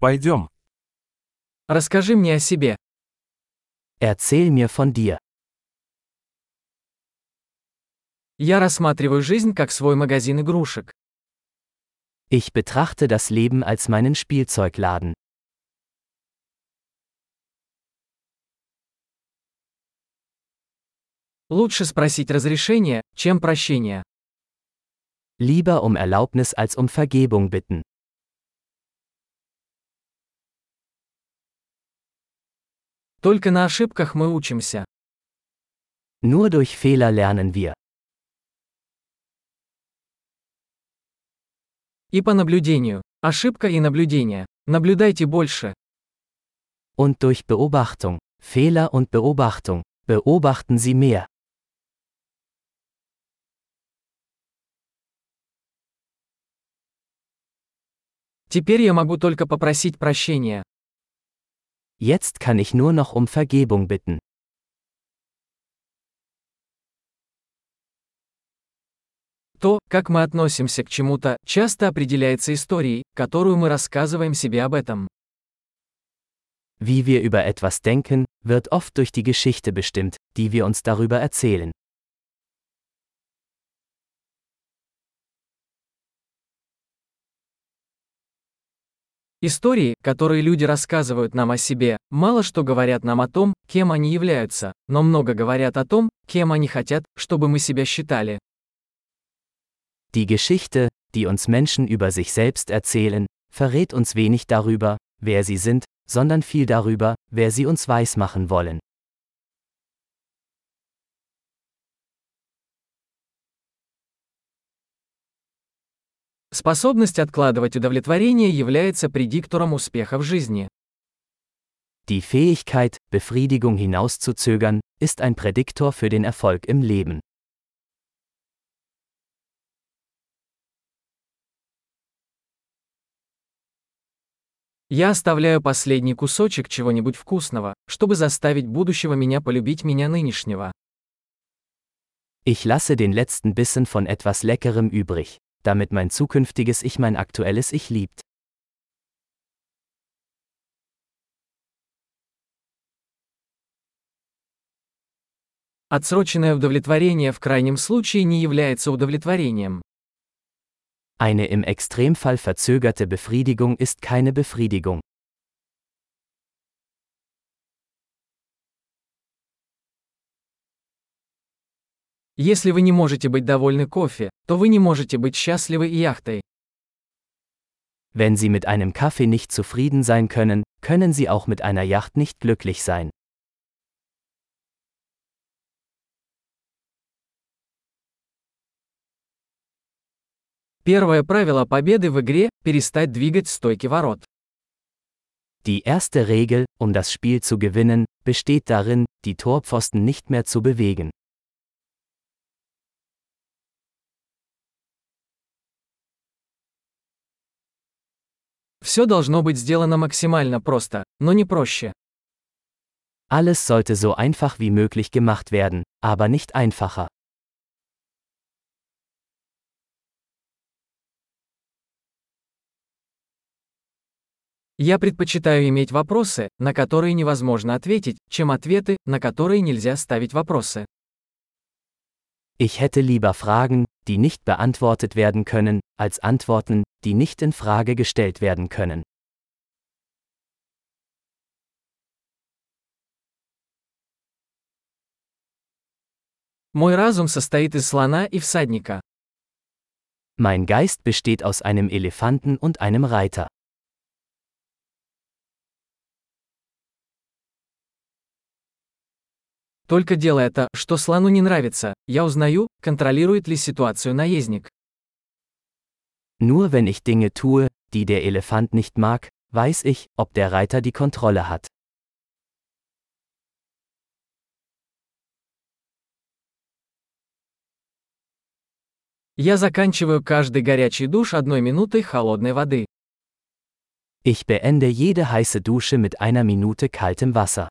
Пойдем. Расскажи мне о себе. Erzähl mir von dir. Я рассматриваю жизнь как свой магазин игрушек. Ich betrachte das Leben als meinen Spielzeugladen. Лучше спросить разрешение, чем прощение. Lieber um Erlaubnis als um Vergebung bitten. Только на ошибках мы учимся. Nur durch Fehler lernen wir. И по наблюдению. Ошибка и наблюдение. Наблюдайте больше. Und durch Beobachtung. Fehler und Beobachtung. Beobachten Sie mehr. Теперь я могу только попросить прощения. Jetzt kann ich nur noch um Vergebung bitten. То, как мы относимся к чему-то, часто определяется историей, которую мы рассказываем себе об этом. Wie wir über etwas denken, wird oft durch die Geschichte bestimmt, die wir uns darüber erzählen. Истории, которые люди рассказывают нам о себе, мало что говорят нам о том, кем они являются, но много говорят о том, кем они хотят, чтобы мы себя считали. Die Geschichte, die uns Menschen über sich selbst erzählen, verrät uns wenig darüber, wer sie sind, sondern viel darüber, wer sie uns weismachen wollen. Способность откладывать удовлетворение является предиктором успеха в жизни. Die Fähigkeit, Befriedigung hinauszuzögern, ist ein Prädiktor für den Erfolg im Leben. Я оставляю последний кусочек чего-нибудь вкусного, чтобы заставить будущего меня полюбить меня нынешнего. Ich lasse den letzten Bissen von etwas Leckerem übrig, damit mein zukünftiges Ich mein aktuelles Ich liebt. Отсроченное удовлетворение в крайнем случае не является удовлетворением. Eine im Extremfall verzögerte Befriedigung ist keine Befriedigung. Если вы не можете быть довольны кофе, то вы не можете быть счастливы и яхтой. Wenn Sie mit einem Kaffee nicht zufrieden sein können, können Sie auch mit einer Yacht nicht glücklich sein. Первое правило победы в игре – перестать двигать стойки ворот. Die erste Regel, um das Spiel zu gewinnen, besteht darin, die Torpfosten nicht mehr zu bewegen. Все должно быть сделано максимально просто, но не проще. Alles sollte so einfach wie möglich gemacht werden, aber nicht einfacher. Я предпочитаю иметь вопросы, на которые невозможно ответить, чем ответы, на которые нельзя ставить вопросы. Ich hätte lieber Fragen, die nicht beantwortet werden können, als Antworten, die nicht in Frage gestellt werden können. Мой разум состоит из слона и всадника. Mein Geist besteht aus einem Elefanten und einem Reiter. Только делая то, что слону не нравится, я узнаю, контролирует ли ситуацию наездник. Nur wenn ich Dinge tue, die der Elefant nicht mag, weiß ich, ob der Reiter die Kontrolle hat. Я заканчиваю каждый горячий душ одной минутой холодной воды. Ich beende jede heiße Dusche mit einer Minute kaltem Wasser.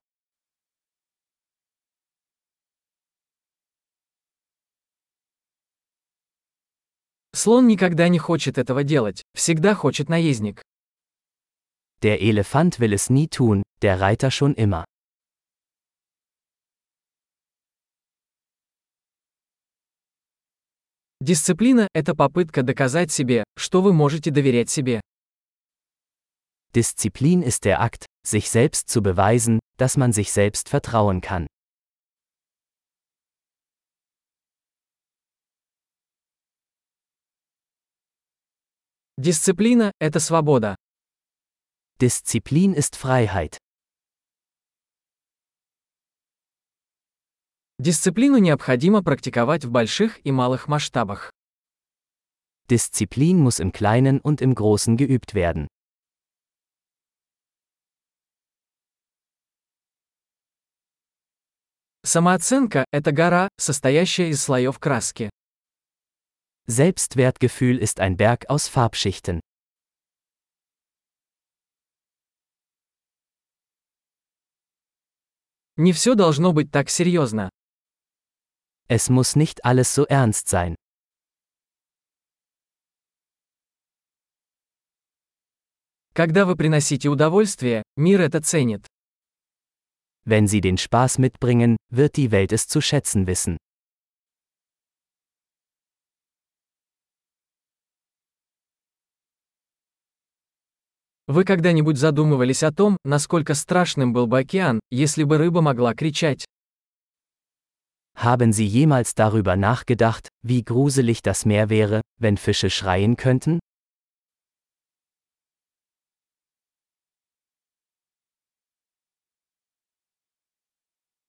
Слон никогда не хочет этого делать, всегда хочет наездник. Der Elefant will es nie tun, der Reiter schon immer. Дисциплина – это попытка доказать себе, что вы можете доверять себе. Disziplin ist der Akt, sich selbst zu beweisen, dass man sich selbst vertrauen kann. Дисциплина – это свобода. Disziplin ist Freiheit. Дисциплину необходимо практиковать в больших и малых масштабах. Disziplin muss im Kleinen und im Großen geübt werden. Самооценка – это гора, состоящая из слоев краски. Selbstwertgefühl ist ein Berg aus Farbschichten. Не все должно быть так серьезно. Es muss nicht alles so ernst sein. Когда вы приносите удовольствие, мир это ценит. Wenn Sie den Spaß mitbringen, wird die Welt es zu schätzen wissen. Вы когда-нибудь задумывались о том, насколько страшным был бы океан, если бы рыба могла кричать? Haben Sie jemals darüber nachgedacht, wie gruselig das Meer wäre, wenn Fische schreien könnten?